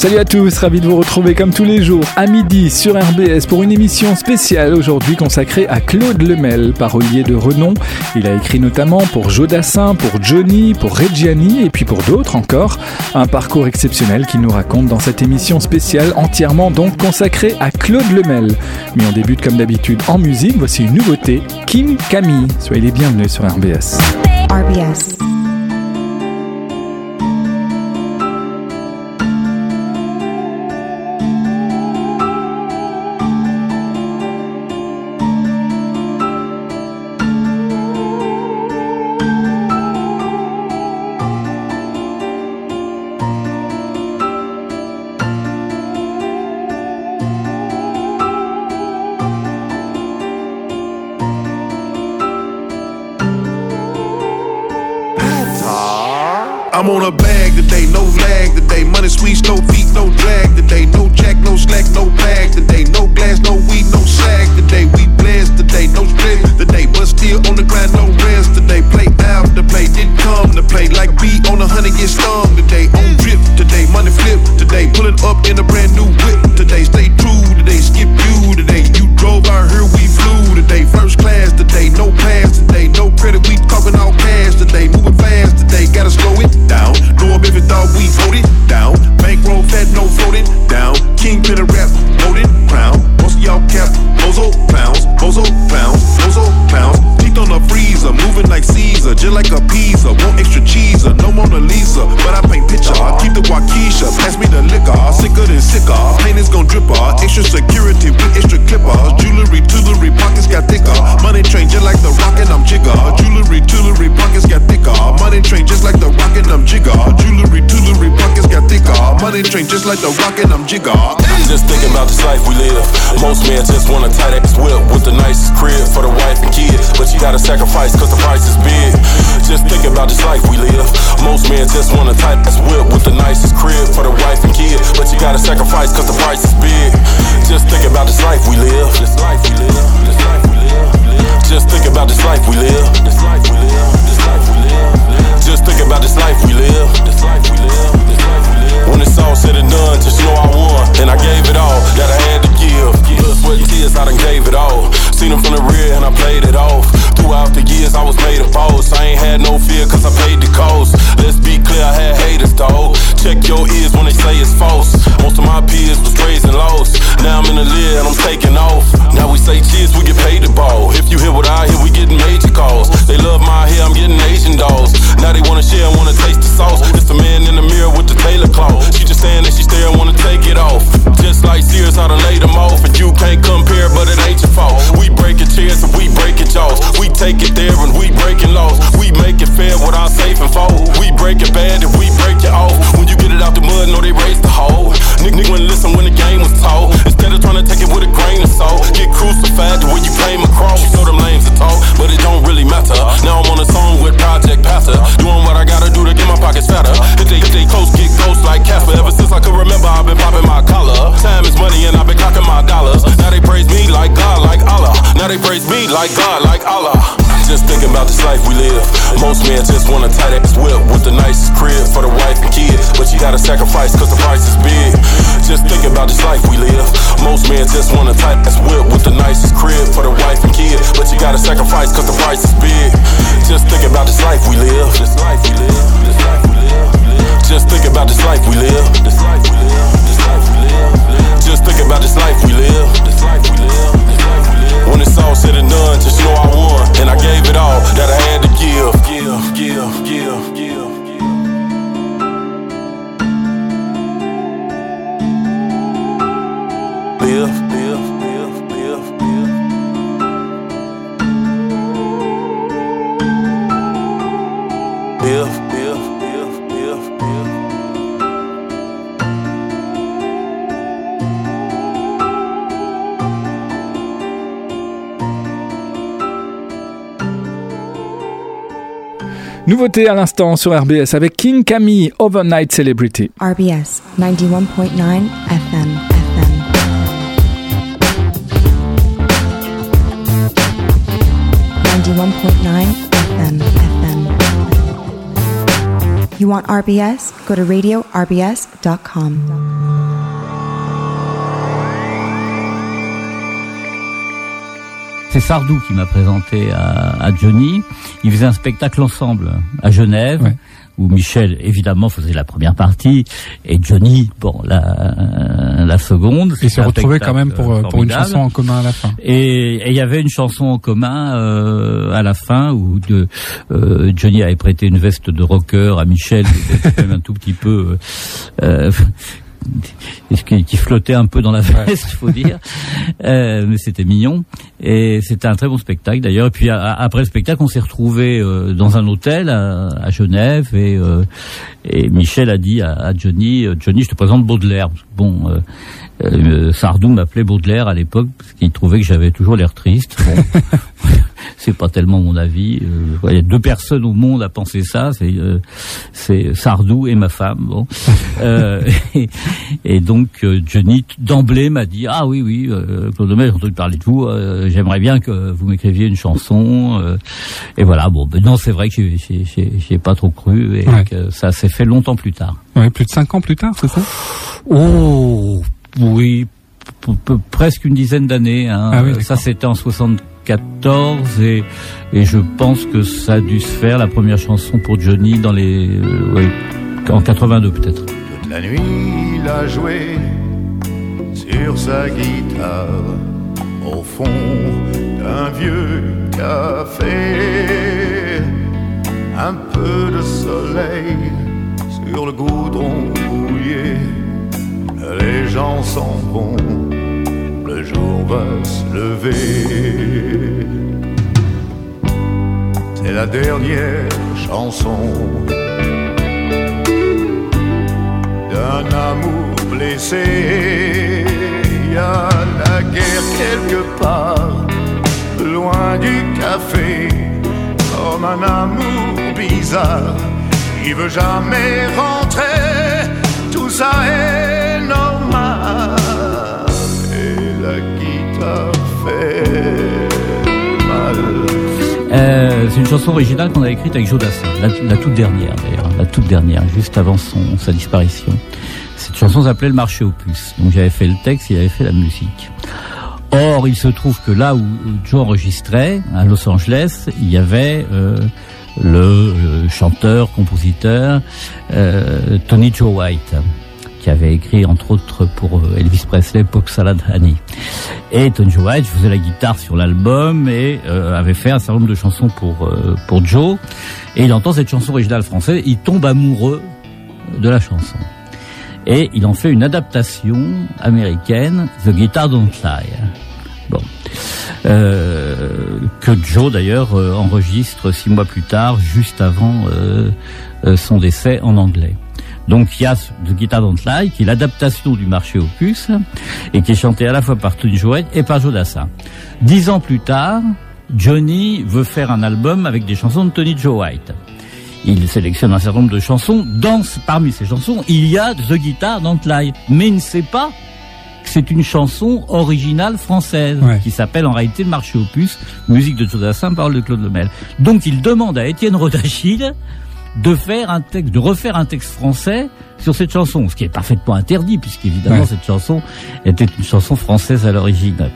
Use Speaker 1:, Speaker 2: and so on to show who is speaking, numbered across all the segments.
Speaker 1: Salut à tous, ravi de vous retrouver comme tous les jours à midi sur RBS pour une émission spéciale aujourd'hui consacrée à Claude Lemel, parolier de renom. Il a écrit notamment pour Jodassin, pour Johnny, pour Reggiani et puis pour d'autres encore. Un parcours exceptionnel qu'il nous raconte dans cette émission spéciale entièrement donc consacrée à Claude Lemel. Mais on débute comme d'habitude en musique, voici une nouveauté, Kim Camille. Soyez les bienvenus sur RBS.
Speaker 2: RBS.
Speaker 3: this life we live. Most men just want a type that's whip with the nicest crib for the wife and kid. But you gotta sacrifice cause the price is big. Just think about this life we live. This life we live. This life we live. Just think about this life we live. like God, like Allah. Just thinking about this life we live. Most men just want a tight ass whip with the nicest crib for the wife and kid. But you gotta sacrifice cause the price is big. Just thinking about this life we live. Most men just want a tight ass whip with the nicest crib for the wife and kid. But you gotta sacrifice cause the price is big. Just thinking about this life we live. This life we live. This life we live. Just think about this life we live. This life we live. This life we live. Just think about this life we live. This life we live. When it's all said and done, just know I won. And I gave it all that I had to give. Give, give, give, give. Live, live.
Speaker 1: Nouveauté à l'instant sur RBS avec King Camille, Overnight Celebrity.
Speaker 2: RBS 91.9 FM. FM. 91.9 FM. FM. You want RBS? Go to radiorbs.com.
Speaker 4: C'est Sardou qui m'a présenté à, à, Johnny. Il faisait un spectacle ensemble à Genève. Ouais. Où Michel, évidemment, faisait la première partie et Johnny, bon, la, la seconde.
Speaker 1: Ils se retrouvaient quand même pour, pour une chanson en commun à la fin.
Speaker 4: Et il y avait une chanson en commun euh, à la fin où de, euh, Johnny avait prêté une veste de rocker à Michel, qui était même un tout petit peu euh, qui, qui, flottait un peu dans la veste, il faut dire. Euh, mais c'était mignon. Et c'était un très bon spectacle d'ailleurs. Et puis après le spectacle, on s'est retrouvé euh, dans un hôtel à, à Genève et, euh, et Michel a dit à, à, Johnny, Johnny, je te présente Baudelaire. Bon, euh, Sardou m'appelait Baudelaire à l'époque parce qu'il trouvait que j'avais toujours l'air triste. Bon. c'est pas tellement mon avis. Euh, il y a deux personnes au monde à penser ça, c'est euh, Sardou et ma femme. Bon, et, et, donc Johnny d'emblée m'a dit ah oui oui Claude Homais, j'ai entendu parler de vous. J'aimerais bien que vous m'écriviez une chanson. et voilà bon, ben non c'est vrai que j'ai pas trop cru et ouais. que ça s'est fait longtemps plus tard.
Speaker 1: Ouais, plus de cinq ans plus tard, c'est ça?
Speaker 4: Oh oui, presque une dizaine d'années. Hein. Ah oui, ça c'était en 74 et, et je pense que ça a dû se faire la première chanson pour Johnny dans les euh, oui, en 82 peut-être.
Speaker 5: Toute la nuit il a joué sur sa guitare au fond d'un vieux café. Un peu de soleil sur le goudron mouillé. Les gens s'en vont le jour va se lever. C'est la dernière chanson d'un amour blessé. Il y a la guerre quelque part, loin du café, comme un amour bizarre. Il veut jamais rentrer, tout ça est
Speaker 4: chanson originale qu'on a écrite avec Joe Dassin, la, la, toute dernière d'ailleurs, la toute dernière, juste avant sa disparition. Cette chanson s'appelait Le marché aux puces. Donc j'avais fait le texte, il avait fait la musique. Or, il se trouve que là où Joe enregistrait, à Los Angeles, il y avait euh, le euh, chanteur, compositeur euh, Tony Joe White qui avait écrit entre autres pour Elvis Presley Salad Honey. Et Tony Joe White faisait la guitare sur l'album et euh, avait fait un certain nombre de chansons pour euh, pour Joe. Et il entend cette chanson originale française, il tombe amoureux de la chanson. Et il en fait une adaptation américaine, The Guitar Don't Lie. Bon. Euh, que Joe d'ailleurs enregistre six mois plus tard, juste avant son décès en anglais. Donc il y a The Guitar Don't Lie, qui est l'adaptation du marché opus, et qui est chanté à la fois par Tony Joët et par Joe Dassin. Dix ans plus tard, Johnny veut faire un album avec des chansons de Tony Joe White. Il sélectionne un certain nombre de chansons. Dans, parmi ces chansons, il y a The Guitar Don't Lie. Mais il ne sait pas que c'est une chanson originale française ouais. qui s'appelle en réalité Le Marché Opus, musique de Joe Dassin, parole de Claude Lemel. Donc il demande à Étienne Rodachil de faire un texte, de refaire un texte français sur cette chanson, ce qui est parfaitement interdit puisqu'évidemment ouais. cette chanson était une chanson française à l'origine.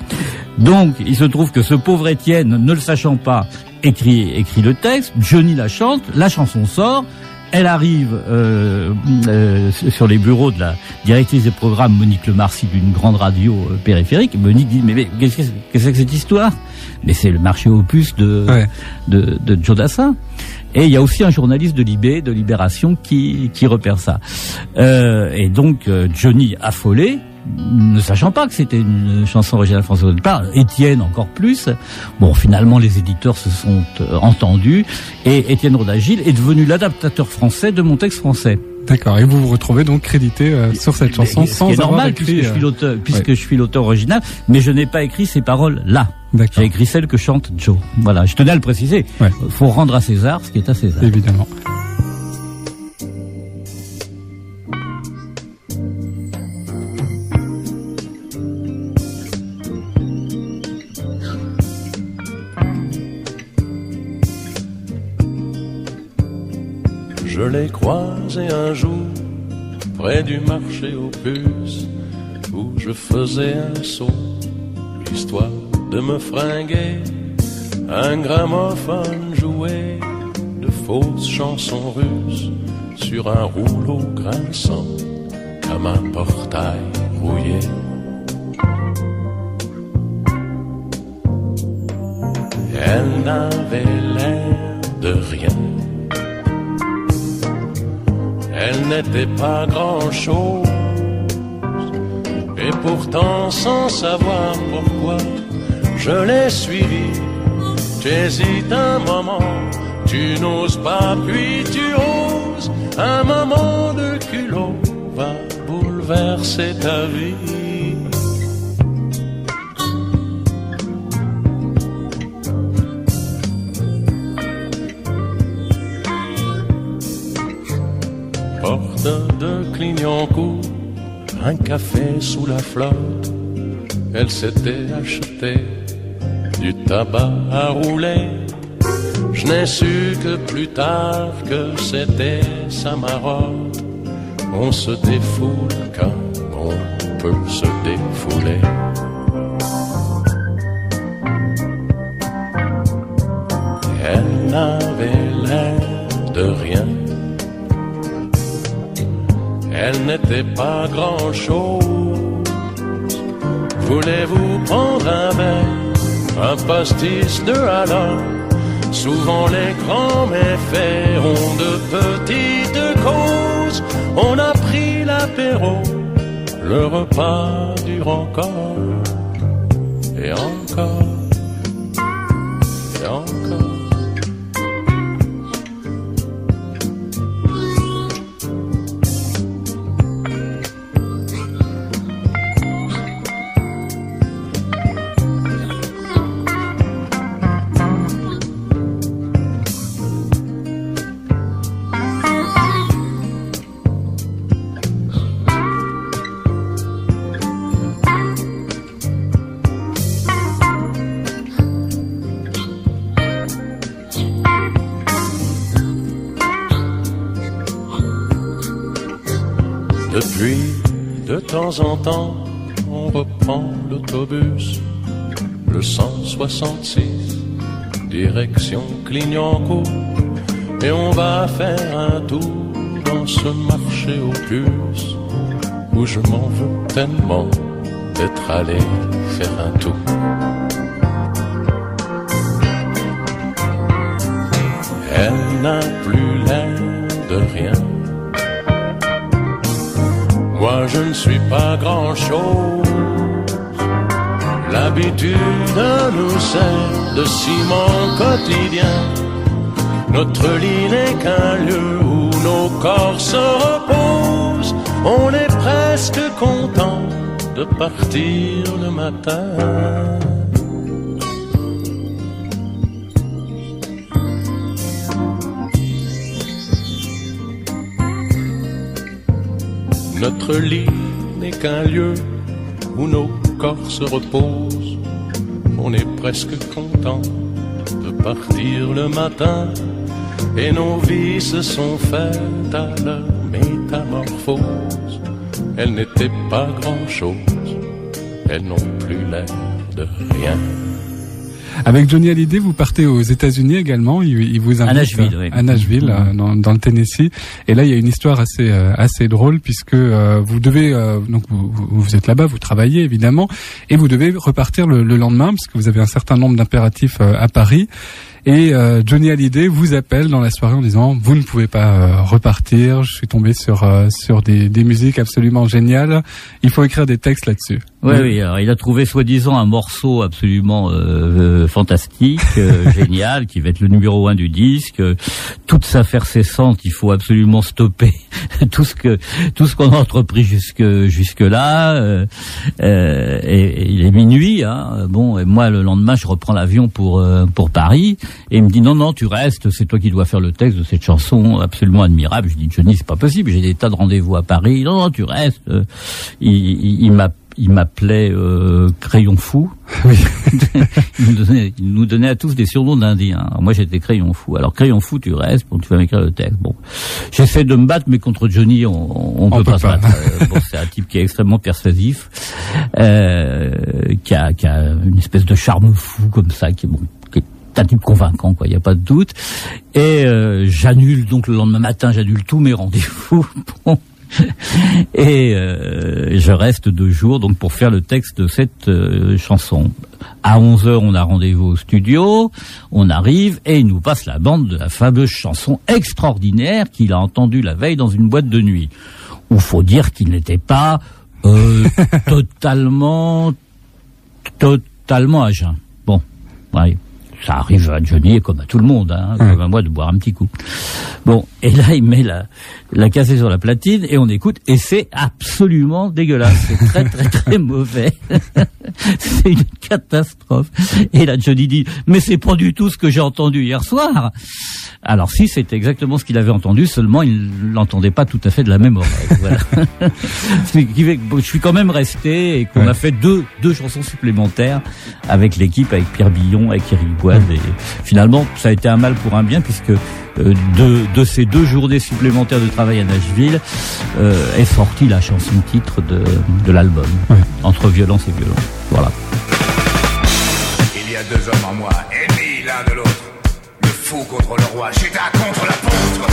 Speaker 4: Donc, il se trouve que ce pauvre Étienne, ne le sachant pas, écrit, écrit le texte, Johnny la chante, la chanson sort, elle arrive euh, euh, sur les bureaux de la directrice des programmes Monique Lemarcy d'une grande radio euh, périphérique. Monique dit mais, mais qu'est-ce que c'est que cette histoire? Mais c'est le marché opus de ouais. de, de Joe Dassin. Et il y a aussi un journaliste de Libé, de Libération, qui, repère ça. Euh, et donc Johnny affolé, ne sachant pas que c'était une chanson originale française au départ, Étienne encore plus. Bon, finalement, les éditeurs se sont euh, entendus et Étienne Rodagil est devenu l'adaptateur français de mon texte français.
Speaker 1: D'accord. Et vous vous retrouvez donc crédité euh, sur cette chanson
Speaker 4: mais,
Speaker 1: sans
Speaker 4: est normal
Speaker 1: écrit,
Speaker 4: puisque je suis l'auteur, puisque ouais. je suis l'auteur original, mais je n'ai pas écrit ces paroles là. J'ai écrit celles que chante Joe. Voilà. Je tenais à le préciser. Il ouais. faut rendre à César ce qui est à César.
Speaker 1: Évidemment.
Speaker 5: Je
Speaker 6: l'ai croisé un jour près du marché aux puces où je faisais un saut, histoire de me fringuer. Un gramophone jouait de fausses chansons russes sur un rouleau grinçant comme un portail rouillé. Elle n'avait l'air de rien. Elle n'était pas grand-chose. Et pourtant, sans savoir pourquoi, je l'ai suivie. J'hésite un moment, tu n'oses pas, puis tu oses. Un moment de culot va bouleverser ta vie. De Clignancourt, un café sous la flotte. Elle s'était achetée du tabac à rouler. Je n'ai su que plus tard que c'était sa. On se défoule quand on peut se défouler. Elle n'avait l'air de rien. Elle n'était pas grand-chose. Voulez-vous prendre un verre, un pastis de halal Souvent les grands méfaits ont de petites causes. On a pris l'apéro, le repas dure encore. Temps en temps, on reprend l'autobus, le 166, direction Clignancourt, et on va faire un tour dans ce marché aux puces, où je m'en veux tellement d'être allé faire un tour. Elle n'a plus Je ne suis pas grand-chose. L'habitude nous sert de ciment quotidien. Notre lit n'est qu'un lieu où nos corps se reposent. On est presque content de partir le matin. Notre lit n'est qu'un lieu où nos corps se reposent. On est presque content de partir le matin et nos vies se sont faites à leur métamorphose. Elles n'étaient pas grand-chose, elles n'ont plus l'air de rien.
Speaker 1: Avec Johnny Hallyday, vous partez aux États-Unis également. Il, il vous invite
Speaker 4: À Nashville, oui.
Speaker 1: à Nashville, euh, dans, dans le Tennessee. Et là, il y a une histoire assez euh, assez drôle puisque euh, vous devez donc vous, êtes là-bas, vous travaillez évidemment, et vous devez repartir le, le lendemain parce que vous avez un certain nombre d'impératifs à Paris. Et euh, Johnny Hallyday vous appelle dans la soirée en disant vous ne pouvez pas euh, repartir. Je suis tombé sur euh, sur des, des musiques absolument géniales. Il faut écrire des textes là-dessus.
Speaker 4: Oui, oui. Alors, il a trouvé soi-disant un morceau absolument euh, euh, fantastique, euh, génial, qui va être le numéro un du disque. Toute sa faire cessante, il faut absolument stopper tout ce que tout ce qu'on a entrepris jusque jusque là. Euh, euh, et, et il est minuit. Hein. Bon, et moi le lendemain, je reprends l'avion pour euh, pour Paris. Et il me dit non, non, tu restes. C'est toi qui dois faire le texte de cette chanson absolument admirable. Je dis Johnny, c'est pas possible. J'ai des tas de rendez-vous à Paris. Non, non, tu restes. Il, il, il m'a il m'appelait euh, Crayon Fou.
Speaker 1: Oui.
Speaker 4: il, nous donnait, il nous donnait à tous des surnoms d'Indiens. Moi, j'étais Crayon Fou. Alors, Crayon Fou, tu restes, bon, tu vas m'écrire le texte. Bon, j'essaie de me battre, mais contre Johnny, on, on,
Speaker 1: On
Speaker 4: peut
Speaker 1: peut
Speaker 4: pas, se battre. Euh, bon, c'est un type qui est extrêmement persuasif, euh, qui, a, qui a une espèce de charme fou comme ça, qui est bon. qui est un type convaincant, quoi. Il n'y a pas de doute. Et euh, j'annule donc le lendemain matin, j'annule tous mes rendez-vous. Bon. Et euh, je reste deux jours donc pour faire le texte de cette euh, chanson. À 11 heures, on a rendez-vous au studio, on arrive et il nous passe la bande de la fameuse chanson extraordinaire qu'il a entendue la veille dans une boîte de nuit. Où faut dire qu'il n'était pas euh, totalement totalement à jeun. Bon, ouais. Ça arrive à Johnny comme à tout le monde, hein, comme à moi de boire un petit coup. Bon, et là il met la, la cassette sur la platine et on écoute et c'est absolument dégueulasse. C'est très très très mauvais. C'est une catastrophe. Et là Johnny dit mais c'est pas du tout ce que j'ai entendu hier soir. Alors si c'était exactement ce qu'il avait entendu, seulement il l'entendait pas tout à fait de la même oreille. Voilà. Je suis quand même resté et qu'on
Speaker 1: Ouais.
Speaker 4: a fait deux deux chansons supplémentaires avec l'équipe, avec Pierre Billon, avec Eric Boise. Et finalement, ça a été un mal pour un bien puisque euh, de, de ces deux journées supplémentaires de travail à Nashville euh, est sortie la chanson titre de, de l'album,
Speaker 1: Ouais.
Speaker 4: Entre violence et violence. Voilà.
Speaker 7: Il y a deux hommes en moi, ennemis l'un de l'autre. Le fou contre le roi, Judas contre l'apôtre.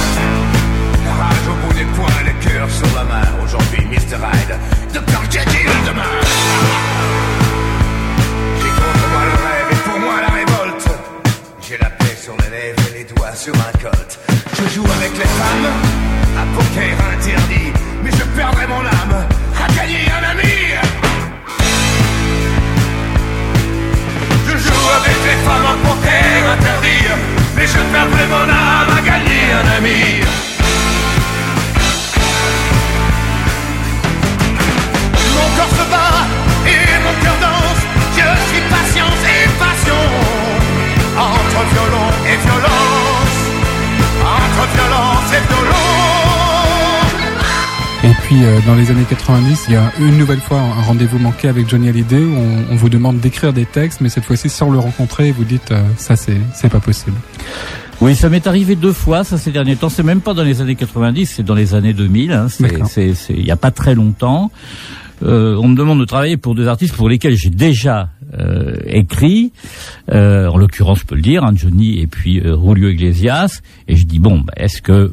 Speaker 7: La rage au bout des poings, le cœur sur la main. Aujourd'hui, Mr. Hyde, Dr. Jekyll demain. J'ai contre moi le rêve et pour moi la révolte. J'ai la paix sur les lèvres et les doigts sur un colt. Je joue avec les femmes, un poker interdit. Mais je perdrai mon âme à gagner un ami. Joue avec les femmes en poker interdit Mais je perdrai mon âme à gagner un ami
Speaker 8: puis euh, dans les années 90, il y a une nouvelle fois un rendez-vous manqué avec Johnny Hallyday où on, on vous demande d'écrire des textes, mais cette fois-ci sans le rencontrer, vous dites euh, ça c'est c'est pas possible.
Speaker 4: Oui, ça m'est arrivé deux fois, ça ces derniers temps. C'est même pas dans les années 90, c'est dans les années 2000. Hein. C'est, il y a pas très longtemps. Euh, on me demande de travailler pour deux artistes pour lesquels j'ai déjà euh, écrit. Euh, en l'occurrence, je peux le dire, hein, Johnny et puis Julio Iglesias. Et je dis bon, bah, est-ce que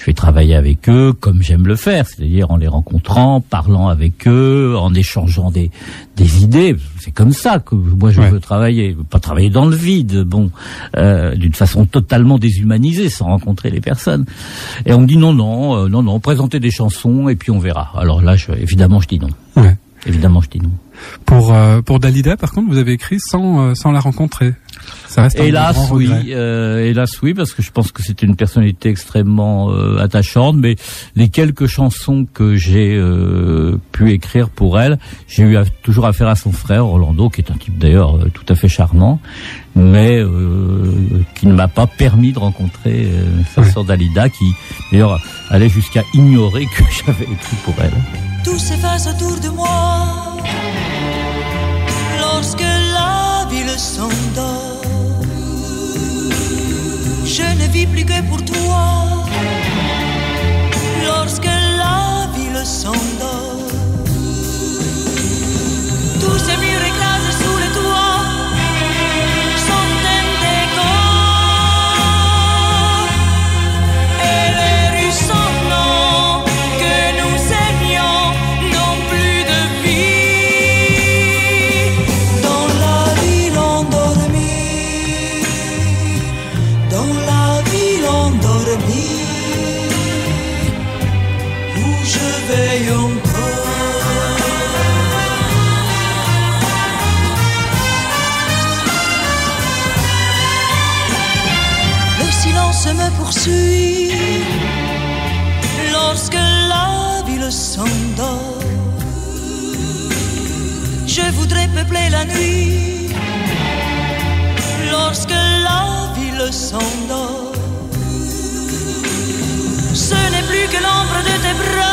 Speaker 4: je vais travailler avec eux comme j'aime le faire, c'est-à-dire en les rencontrant, parlant avec eux, en échangeant des, des idées. C'est comme ça que moi je
Speaker 8: Ouais.
Speaker 4: veux travailler, pas travailler dans le vide, bon, euh, d'une façon totalement déshumanisée, sans rencontrer les personnes. Et on me dit non, non, euh, non, non, présentez des chansons et puis on verra. Alors là, je, évidemment, je dis non.
Speaker 8: Ouais.
Speaker 4: Évidemment, je dis non.
Speaker 8: Pour euh, pour Dalida, par contre, vous avez écrit sans euh, sans la rencontrer. Ça reste un
Speaker 4: Hélas,
Speaker 8: grand
Speaker 4: oui. Euh, hélas, oui, parce que je pense que c'était une personnalité extrêmement euh, attachante. Mais les quelques chansons que j'ai euh, pu écrire pour elle, j'ai eu à- toujours affaire à son frère Orlando, qui est un type d'ailleurs euh, tout à fait charmant, mais euh, qui ne m'a pas permis de rencontrer euh, sa sœur Dalida, qui d'ailleurs allait jusqu'à ignorer que j'avais écrit pour elle.
Speaker 9: Tout s'efface autour de moi lorsque la ville s'endort. Je ne vis plus que pour toi lorsque la ville s'endort. Tous ces murs voudrais peupler la nuit lorsque la ville s'endort. Ce n'est plus que l'ombre de tes bras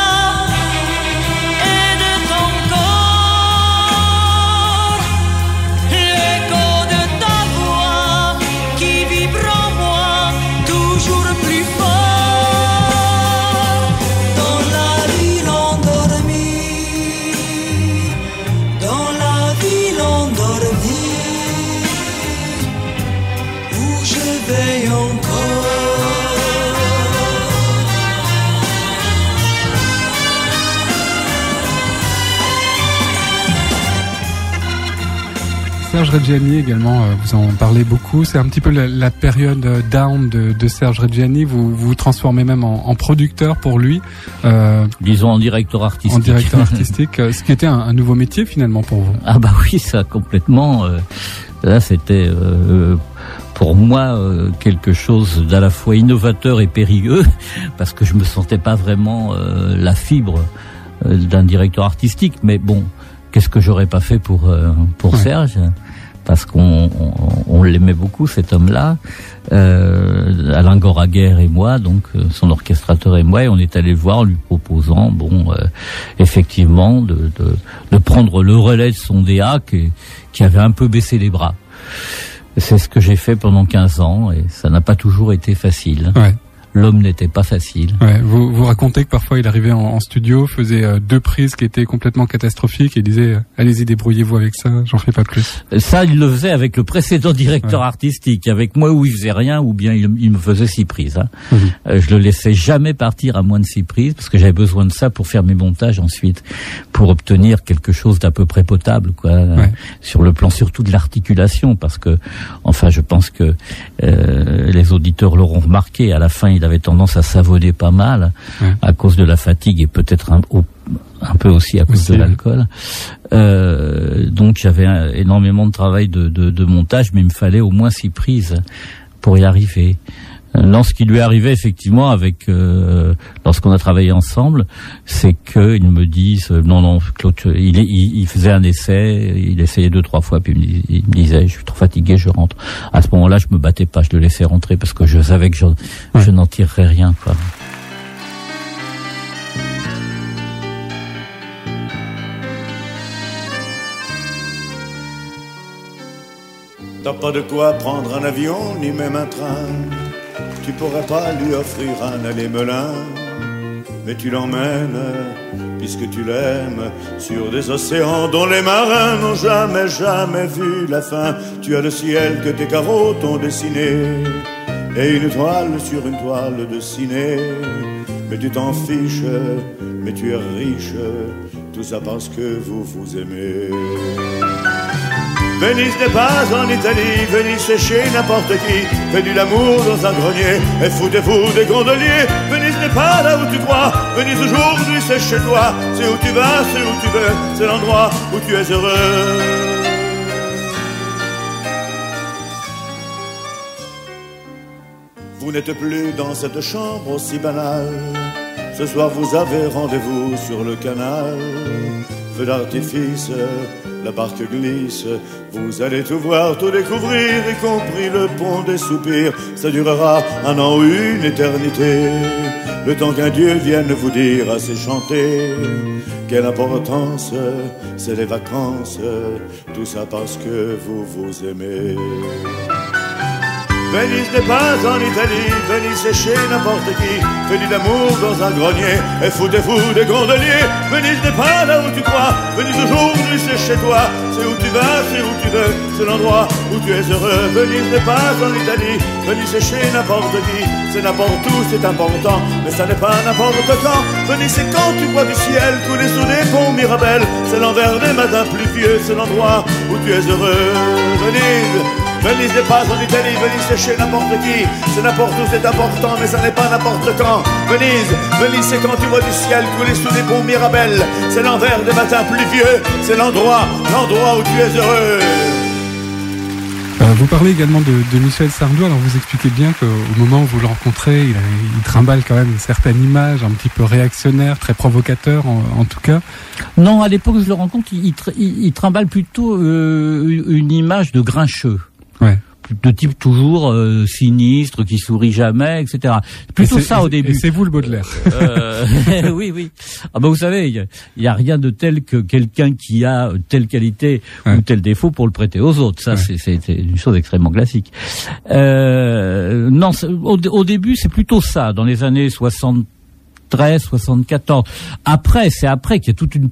Speaker 8: Reggiani également, euh, vous en parlez beaucoup. C'est un petit peu la, la période euh, down de, de Serge Reggiani. Vous vous, transformez même en, en producteur pour lui, euh,
Speaker 4: Disons en directeur artistique.
Speaker 8: en directeur artistique, ce qui était un, un nouveau métier finalement pour vous.
Speaker 4: Ah bah oui, ça complètement. euh, là, c'était euh, pour moi quelque chose d'à la fois innovateur et périlleux, parce que je me sentais pas vraiment la fibre d'un directeur artistique. Mais bon, qu'est-ce que j'aurais pas fait pour pour
Speaker 8: Ouais.
Speaker 4: Serge? Parce qu'on on, on l'aimait beaucoup cet homme-là, euh, Alain Goraguer et moi, donc euh, son orchestrateur et moi, et on est allé le voir lui proposant, bon, euh, effectivement, de, de, de prendre le relais de son DA qui, qui avait un peu baissé les bras. C'est ce que j'ai fait pendant 15 ans et ça n'a pas toujours été facile.
Speaker 8: Ouais.
Speaker 4: L'homme n'était pas facile.
Speaker 8: Ouais, vous, vous racontez que parfois il arrivait en, en studio, faisait euh, deux prises qui étaient complètement catastrophiques et disait euh, allez-y débrouillez-vous avec ça, j'en fais pas plus.
Speaker 4: Ça, il le faisait avec le précédent directeur artistique. Avec moi, où il faisait rien, ou bien il, il me faisait six prises. hein.
Speaker 8: Mhm.
Speaker 4: Euh, je le laissais jamais partir à moins de six prises, parce que j'avais besoin de ça pour faire mes montages ensuite, pour obtenir quelque chose d'à peu près potable, quoi, euh, sur le plan surtout de l'articulation, parce que, enfin, je pense que euh, les auditeurs l'auront remarqué. À la fin, il avait tendance à savonner pas mal à cause de la fatigue et peut-être un, peu aussi à cause
Speaker 8: Aussi,
Speaker 4: de l'alcool. Euh, donc j'avais énormément de travail de, de, de montage, mais il me fallait au moins six prises pour y arriver. Non, ce qui lui est arrivé effectivement avec euh, lorsqu'on a travaillé ensemble, c'est qu'ils me disent euh, non non Claude, il, est- il, il faisait un essai, il essayait deux trois fois puis il me, dis- il me disait je suis trop fatigué, je rentre. À ce moment-là, je me battais pas, je le laissais rentrer parce que je savais que je, je n'en tirerais rien. Quoi.
Speaker 10: T'as pas de quoi prendre un avion ni même un train. Tu pourrais pas lui offrir un aller-melin. Mais tu l'emmènes, puisque tu l'aimes, sur des océans dont les marins n'ont jamais, jamais vu la fin. Tu as le ciel que tes carreaux t'ont dessiné, et une toile sur une toile de ciné. Mais tu t'en fiches, mais tu es riche, tout ça parce que vous vous aimez. Venise n'est pas en Italie, Venise c'est chez n'importe qui. Fais du l'amour dans un grenier et foutez-vous des gondoliers. Venise n'est pas là où tu crois, Venise aujourd'hui c'est chez toi. C'est où tu vas, c'est où tu veux, c'est l'endroit où tu es heureux. Vous n'êtes plus dans cette chambre aussi banale. Ce soir vous avez rendez-vous sur le canal. Feu d'artifice, la barque glisse. Vous allez tout voir, tout découvrir, y compris le pont des soupirs. Ça durera un an ou une éternité. Le temps qu'un Dieu vienne vous dire assez chanter. Quelle importance, c'est les vacances. Tout ça parce que vous vous aimez. Venise n'est pas en Italie, Venise c'est chez n'importe qui. Fais du l'amour dans un grenier et foutez-vous des gondoliers. Venise n'est pas là où tu crois, Venise aujourd'hui c'est chez toi. C'est où tu vas, c'est où tu veux, c'est l'endroit où tu es heureux. Venise n'est pas en Italie, Venise c'est chez n'importe qui. C'est n'importe où, c'est important, mais ça n'est pas n'importe quand. Venise c'est quand tu vois du ciel couler sous des ponts Mirabel. C'est l'envers des matins pluvieux, c'est l'endroit où tu es heureux. Venise. Venise n'est pas en Italie, Venise c'est chez n'importe qui, c'est n'importe où, c'est important, mais ça n'est pas n'importe quand. Venise, Venise c'est quand tu vois du ciel couler sous des ponts Mirabel, c'est l'envers des matins pluvieux, c'est l'endroit, l'endroit où tu es heureux.
Speaker 8: Euh, vous parlez également de, de Michel Sardou, alors vous expliquez bien qu'au moment où vous le rencontrez, il, a- il trimballe quand même une certaine image, un petit peu réactionnaire, très provocateur en, en tout cas.
Speaker 4: Non, à l'époque où je le rencontre, il, il, tr- il- il trimballe plutôt euh, une image de grincheux.
Speaker 8: Ouais.
Speaker 4: De type toujours euh, sinistre, qui sourit jamais, etc. Plutôt
Speaker 8: Et
Speaker 4: ça au début.
Speaker 8: C'est vous le Baudelaire.
Speaker 4: Euh, oui, oui. Ah bah vous savez, il y a- rien de tel que quelqu'un qui a telle qualité ou tel défaut pour le prêter aux autres. Ça, c'est- une chose extrêmement classique. Euh, non, au, au début, c'est plutôt ça. Dans les années 73, 74. Après, c'est après qu'il y a toute une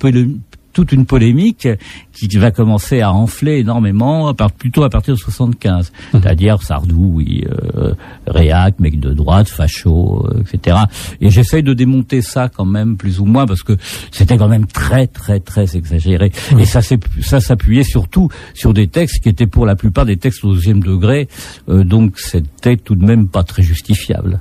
Speaker 4: toute une polémique qui va commencer à enfler énormément, à part- plutôt à partir de 75. C'est-à-dire Sardou, oui, euh, réac, mec de droite, facho, euh, etc. Et j'essaye de démonter ça quand même plus ou moins parce que c'était quand même très très très exagéré. Et ça ça s'appuyait surtout sur des textes qui étaient pour la plupart des textes au deuxième degré, euh, donc c'était tout de même pas très justifiable.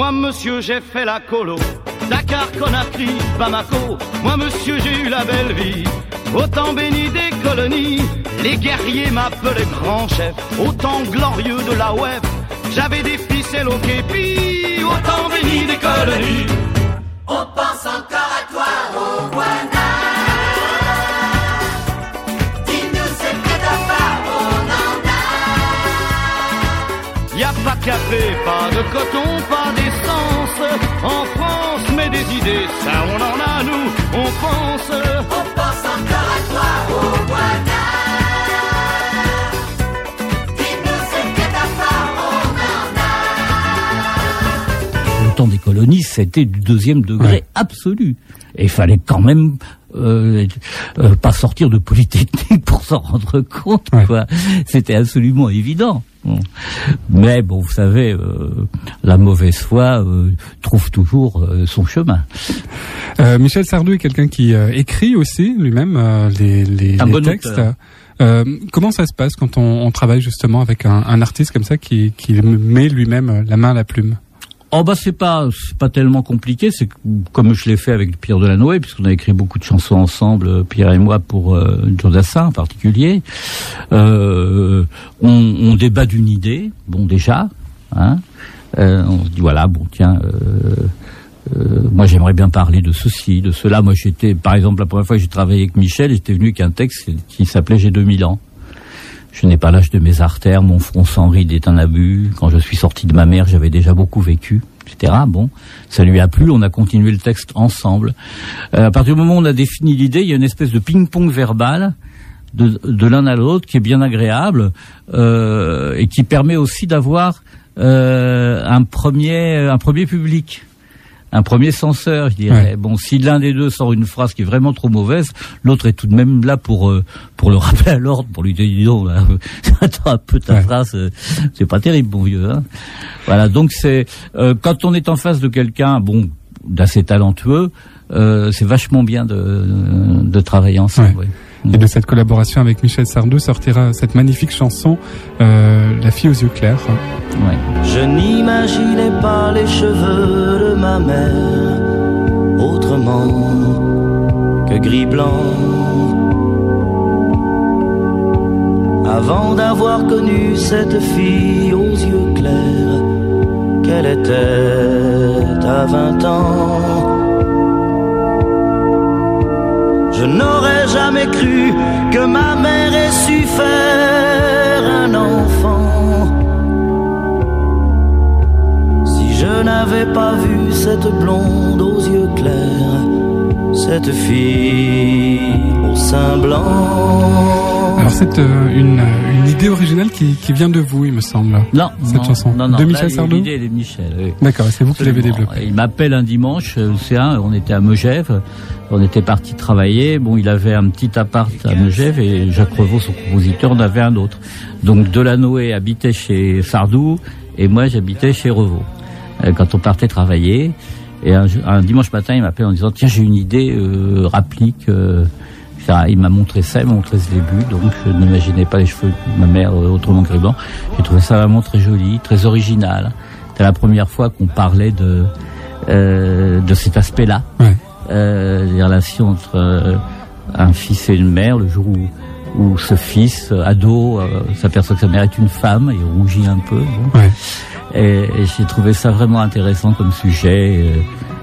Speaker 11: Moi, monsieur, j'ai fait la colo. Dakar, Conakry, Bamako. Moi, monsieur, j'ai eu la belle vie. Au temps béni des colonies, les guerriers m'appelaient grand chef. Au temps glorieux de la web, j'avais des ficelles au képi. Au temps béni des colonies.
Speaker 9: On pense encore à toi, Rwanda. Dis-nous ce que t'as pas, on en a.
Speaker 11: Y a pas de café, pas de coton, pas En France, mais des idées, ça on en a nous, on pense.
Speaker 9: On pense encore à toi, Rwanda. Dis-nous ce que t'as pas, on en a.
Speaker 4: le temps des colonies, c'était du deuxième degré absolu. Et il fallait quand même euh, euh, pas sortir de Polytechnique pour s'en rendre compte. quoi. C'était absolument évident. Mais bon, vous savez, euh, la mauvaise foi euh, trouve toujours euh, son chemin.
Speaker 8: Michel Sardou est quelqu'un qui écrit aussi lui-même les, les,
Speaker 4: Un
Speaker 8: les
Speaker 4: bon
Speaker 8: textes. comment ça se passe quand on, on travaille justement avec un, un artiste comme ça qui, qui met lui-même la main à la plume?
Speaker 4: Oh bah c'est pas c'est pas tellement compliqué, c'est comme je l'ai fait avec Pierre Delanoë, puisqu'on a écrit beaucoup de chansons ensemble, euh, Pierre et moi pour euh, Joe Dassin en particulier. Euh, on, débat d'une idée, bon déjà, hein. Euh, on se dit voilà bon tiens. Moi, j'aimerais bien parler de ceci, de cela. Moi, j'étais, par exemple, la première fois que j'ai travaillé avec Michel, j'étais venu avec un texte qui s'appelait J'ai 2000 ans. Je n'ai pas l'âge de mes artères, mon front sans ride est un abus. Quand je suis sorti de ma mère, j'avais déjà beaucoup vécu, etc. Bon, ça lui a plu, on a continué le texte ensemble. Euh, à partir du moment où on a défini l'idée, il y a une espèce de ping-pong verbal de, de l'un à l'autre qui est bien agréable euh, et qui permet aussi d'avoir euh, un premier un premier public un premier censeur, je dirais. Bon, si l'un des deux sort une phrase qui est vraiment trop mauvaise, l'autre est tout de même là pour euh, pour le rappeler à l'ordre, pour lui dire dis donc, là, attends un peu ta phrase, euh, c'est pas terrible, bon vieux. Hein voilà, donc c'est euh, quand on est en face de quelqu'un, bon, d'assez talentueux, euh, c'est vachement bien de de travailler ensemble. ouais.
Speaker 8: Et de cette collaboration avec Michel Sardou sortira cette magnifique chanson euh, La fille aux yeux clairs.
Speaker 11: N'imaginais pas les cheveux de ma mère autrement que gris-blanc. Avant d'avoir connu cette fille aux yeux clairs, qu'elle était à 20 ans. Je n'aurais jamais cru que ma mère ait su faire un enfant. Je n'avais pas vu cette blonde aux yeux clairs, cette fille au sein blanc.
Speaker 8: Alors c'est euh, une, une idée originale qui, qui vient de vous, il me semble.
Speaker 4: Non,
Speaker 8: cette
Speaker 4: non,
Speaker 8: chanson
Speaker 4: non, non,
Speaker 8: de
Speaker 4: là,
Speaker 8: Michel Sardou.
Speaker 4: L'idée, de Michel. oui.
Speaker 8: D'accord, et c'est vous qui l'avez
Speaker 4: Absolument.
Speaker 8: développé.
Speaker 4: Il m'appelle un dimanche, euh, c'est un, on était à Megève, on était parti travailler. Bon, il avait un petit appart à Megève et Jacques Revaux, son compositeur, en avait un autre. Donc Delanoë habitait chez Sardou et moi j'habitais chez Revaux. Euh, Quand on partait travailler, et un, un dimanche matin, il m'appelle en disant tiens j'ai une idée euh, rapplique. euh, il m'a montré ça, il m'a montré ce début, donc je n'imaginais pas les cheveux de ma mère euh, autrement que blanc. J'ai trouvé ça vraiment très joli, très original. C'était la première fois qu'on parlait de euh, de cet aspect-là, euh, les relations entre euh, un fils et une mère, le jour où où ce fils ado s'aperçoit que sa mère est une femme et rougit un peu. bon. Et, et j'ai trouvé ça vraiment intéressant comme sujet.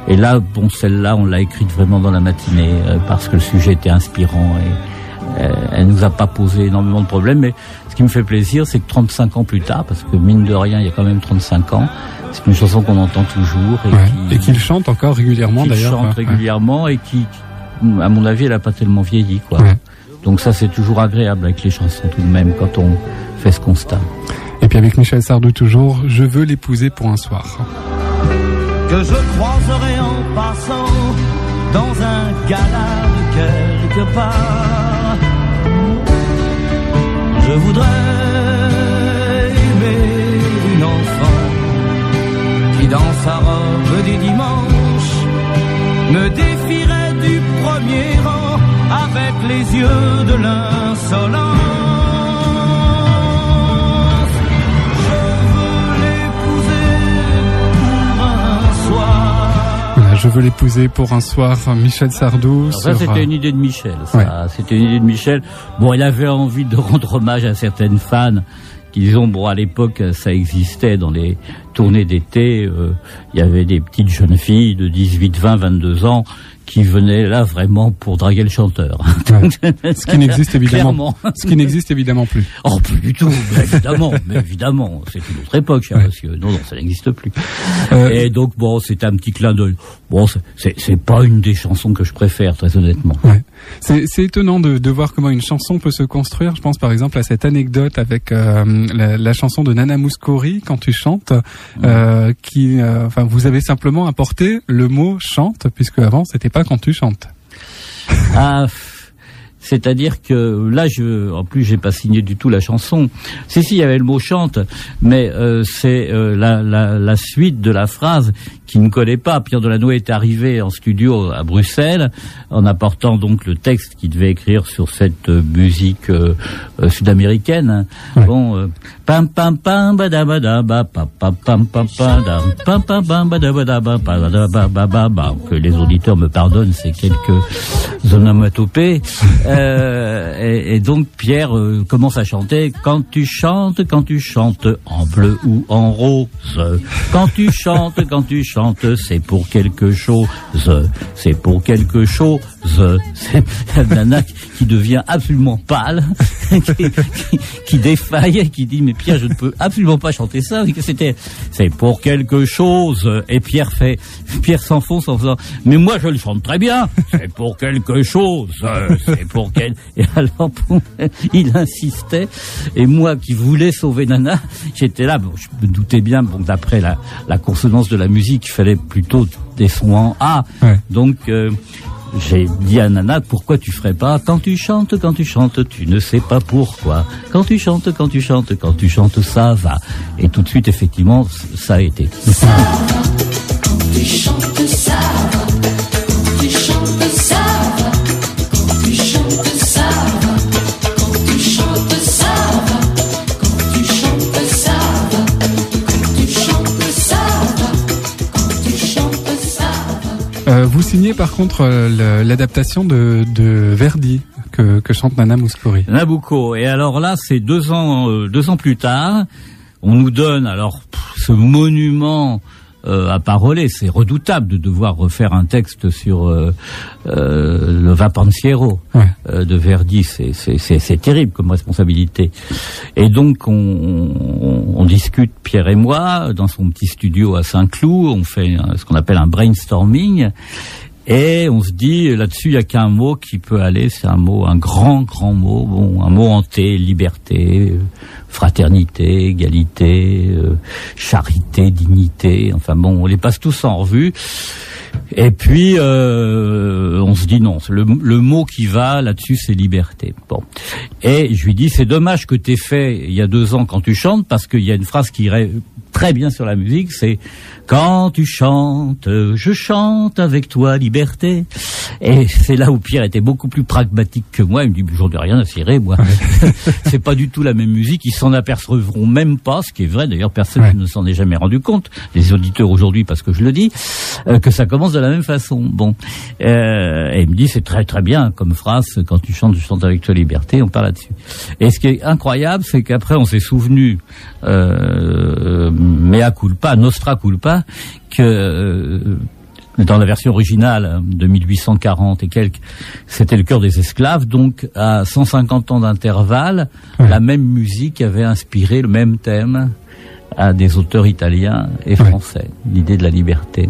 Speaker 4: Et, là, bon, celle-là, on l'a écrite vraiment dans la matinée euh, parce que le sujet était inspirant et euh, elle nous a pas posé énormément de problèmes. Mais ce qui me fait plaisir, c'est que 35 ans plus tard, parce que mine de rien, il y a quand même 35 ans, c'est une chanson qu'on entend toujours et
Speaker 8: Ouais.
Speaker 4: qui
Speaker 8: Et qu'il chante encore régulièrement d'ailleurs.
Speaker 4: chante
Speaker 8: Ouais.
Speaker 4: régulièrement et qui, qui, à mon avis, elle a pas tellement vieilli, quoi. Donc ça, c'est toujours agréable avec les chansons tout de même quand on fait ce constat.
Speaker 8: Et puis avec Michel Sardou toujours, je veux l'épouser pour un soir.
Speaker 11: que je croiserai en passant dans un gala de quelque part. Je voudrais aimer une enfant qui dans sa robe des dimanches me défierait du premier rang avec les yeux de l'insolence. Je veux l'épouser pour un soir.
Speaker 8: Michel Sardou.
Speaker 4: Alors ça,
Speaker 8: sur,
Speaker 4: c'était
Speaker 8: euh,
Speaker 4: une idée de Michel. C'était une idée de Michel. Bon, il avait envie de rendre hommage à certaines fans qui, disons, bon, à l'époque, ça existait dans les tournées d'été. euh, Il y avait des petites jeunes filles de 18, 20, 22 ans qui venaient là vraiment pour draguer le chanteur.
Speaker 8: Ce qui n'existe évidemment, ce qui n'existe évidemment plus.
Speaker 4: Oh, plus du tout, mais évidemment, mais évidemment, c'est une autre époque, cher monsieur. Non, non, ça n'existe plus.
Speaker 8: Euh,
Speaker 4: Et donc, bon, c'est un petit clin d'œil. Bon, c'est- pas une des chansons que je préfère, très honnêtement.
Speaker 8: Ouais. C'est c'est étonnant de, de voir comment une chanson peut se construire. Je pense par exemple à cette anecdote avec euh, la, la chanson de Nana Mouskouri quand tu chantes, euh, qui, euh, enfin, vous avez simplement apporté le mot chante puisque avant c'était pas quand tu chantes.
Speaker 4: Ah, c'est-à-dire que là, je, en plus, j'ai pas signé du tout la chanson. Si, si, il y avait le mot chante, mais euh, c'est la, la suite de la phrase qui ne collait pas. Pierre Delanoë est arrivé en studio à Bruxelles en apportant donc le texte qu'il devait écrire sur cette euh, musique euh, euh, sud-américaine. Bon, euh, pam pam pam badabadaba pam pam pam pam pam pam pam badabadaba padabababa. que les auditeurs me pardonnent, c'est quelques onomatopées. Euh, et, et donc Pierre euh, commence à chanter quand tu chantes, quand tu chantes en bleu ou en rose. Quand tu chantes, quand tu chantes, c'est pour quelque chose. C'est pour quelque chose. C'est nana qui devient absolument pâle, qui, qui, qui défaille, et qui dit mais Pierre, je ne peux absolument pas chanter ça. Et que C'était c'est pour quelque chose. Et Pierre fait, Pierre s'enfonce en faisant mais moi je le chante très bien. C'est pour quelque chose. C'est pour quel. Et alors il insistait. Et moi qui voulais sauver Nana, j'étais là. Bon, je me doutais bien. Bon, d'après la, la consonance de la musique, il fallait plutôt des sons en A. Donc euh, j'ai dit à Nana, pourquoi tu ferais pas Quand tu chantes, quand tu chantes, tu ne sais pas pourquoi. Quand tu chantes, quand tu chantes, quand tu chantes, ça va. Et tout de suite, effectivement, ça a été.
Speaker 9: Quand tu chantes ça
Speaker 8: signez par contre euh, l'adaptation de, de Verdi que, que chante Nana Mouskouri.
Speaker 4: Nabucco. Et alors là, c'est deux ans, euh, deux ans plus tard, on nous donne alors ce monument euh, à paroler. C'est redoutable de devoir refaire un texte sur euh, euh, le Vapensiero euh, de Verdi. C'est- C'est c'est- c'est terrible comme responsabilité. Et donc, on, on- on discute, Pierre et moi, dans son petit studio à Saint-Cloud. On fait ce qu'on appelle un brainstorming. Et on se dit, là-dessus, il n'y a qu'un mot qui peut aller, c'est un mot, un grand, grand mot, bon, un mot hanté, liberté, fraternité, égalité, euh, charité, dignité, enfin bon, on les passe tous en revue. Et puis, euh, on se dit non, le, le mot qui va là-dessus, c'est liberté. Bon. Et je lui dis, c'est dommage que tu fait il y a deux ans quand tu chantes, parce qu'il y a une phrase qui irait très bien sur la musique, c'est quand tu chantes, je chante avec toi liberté. Et c'est là où Pierre était beaucoup plus pragmatique que moi. Il me dit, j'en ai rien à cirer, moi. c'est pas du tout la même musique. Ils s'en apercevront même pas, ce qui est vrai. D'ailleurs, personne ne s'en est jamais rendu compte. Les auditeurs aujourd'hui, parce que je le dis, euh, que ça commence de la même façon. Bon. Euh, et il me dit, c'est très très bien comme phrase. Quand tu chantes, je chante avec toi liberté. On parle là-dessus. Et ce qui est incroyable, c'est qu'après, on s'est souvenu, euh, mea culpa, nostra culpa, que euh, dans la version originale de 1840 et quelques, c'était le cœur des esclaves. Donc, à 150 ans d'intervalle, la même musique avait inspiré le même thème à des auteurs italiens et français. L'idée de la liberté.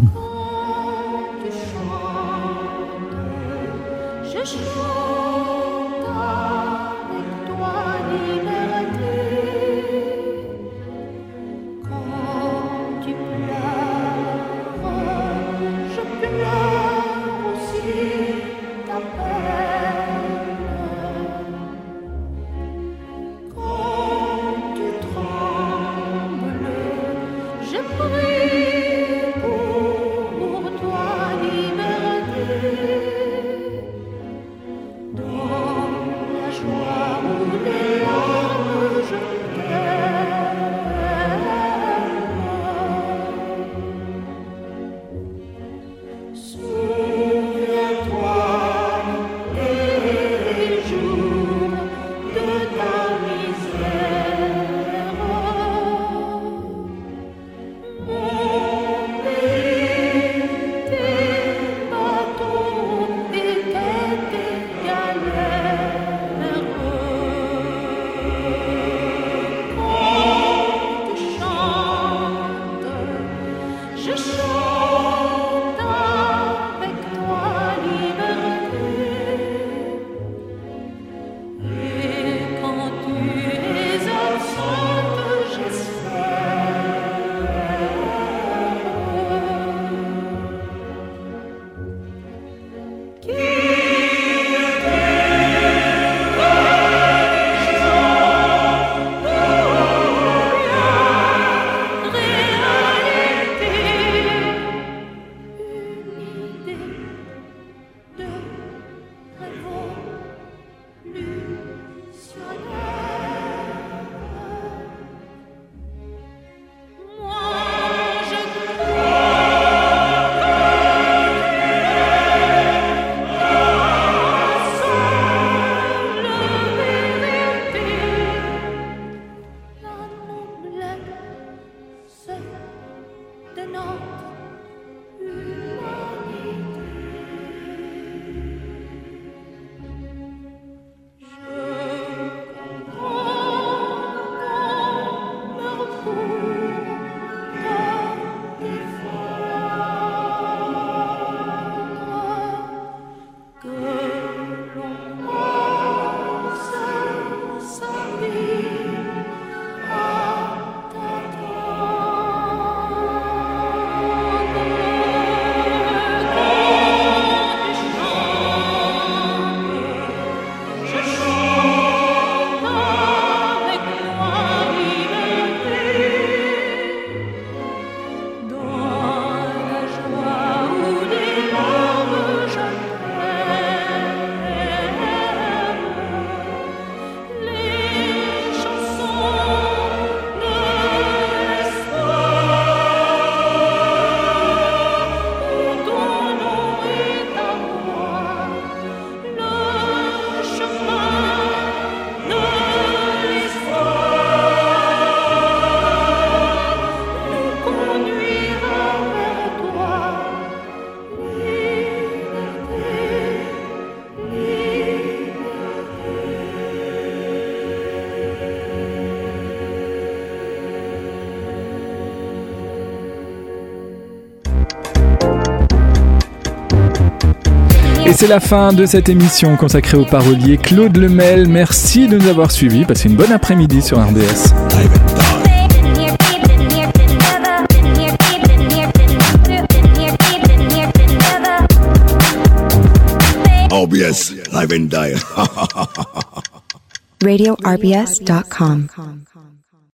Speaker 1: C'est la fin de cette émission consacrée au parolier Claude Lemel. Merci de nous avoir suivis. Passez une bonne après-midi sur RDS.
Speaker 12: OBS, live and die.
Speaker 13: RadioRBS.com.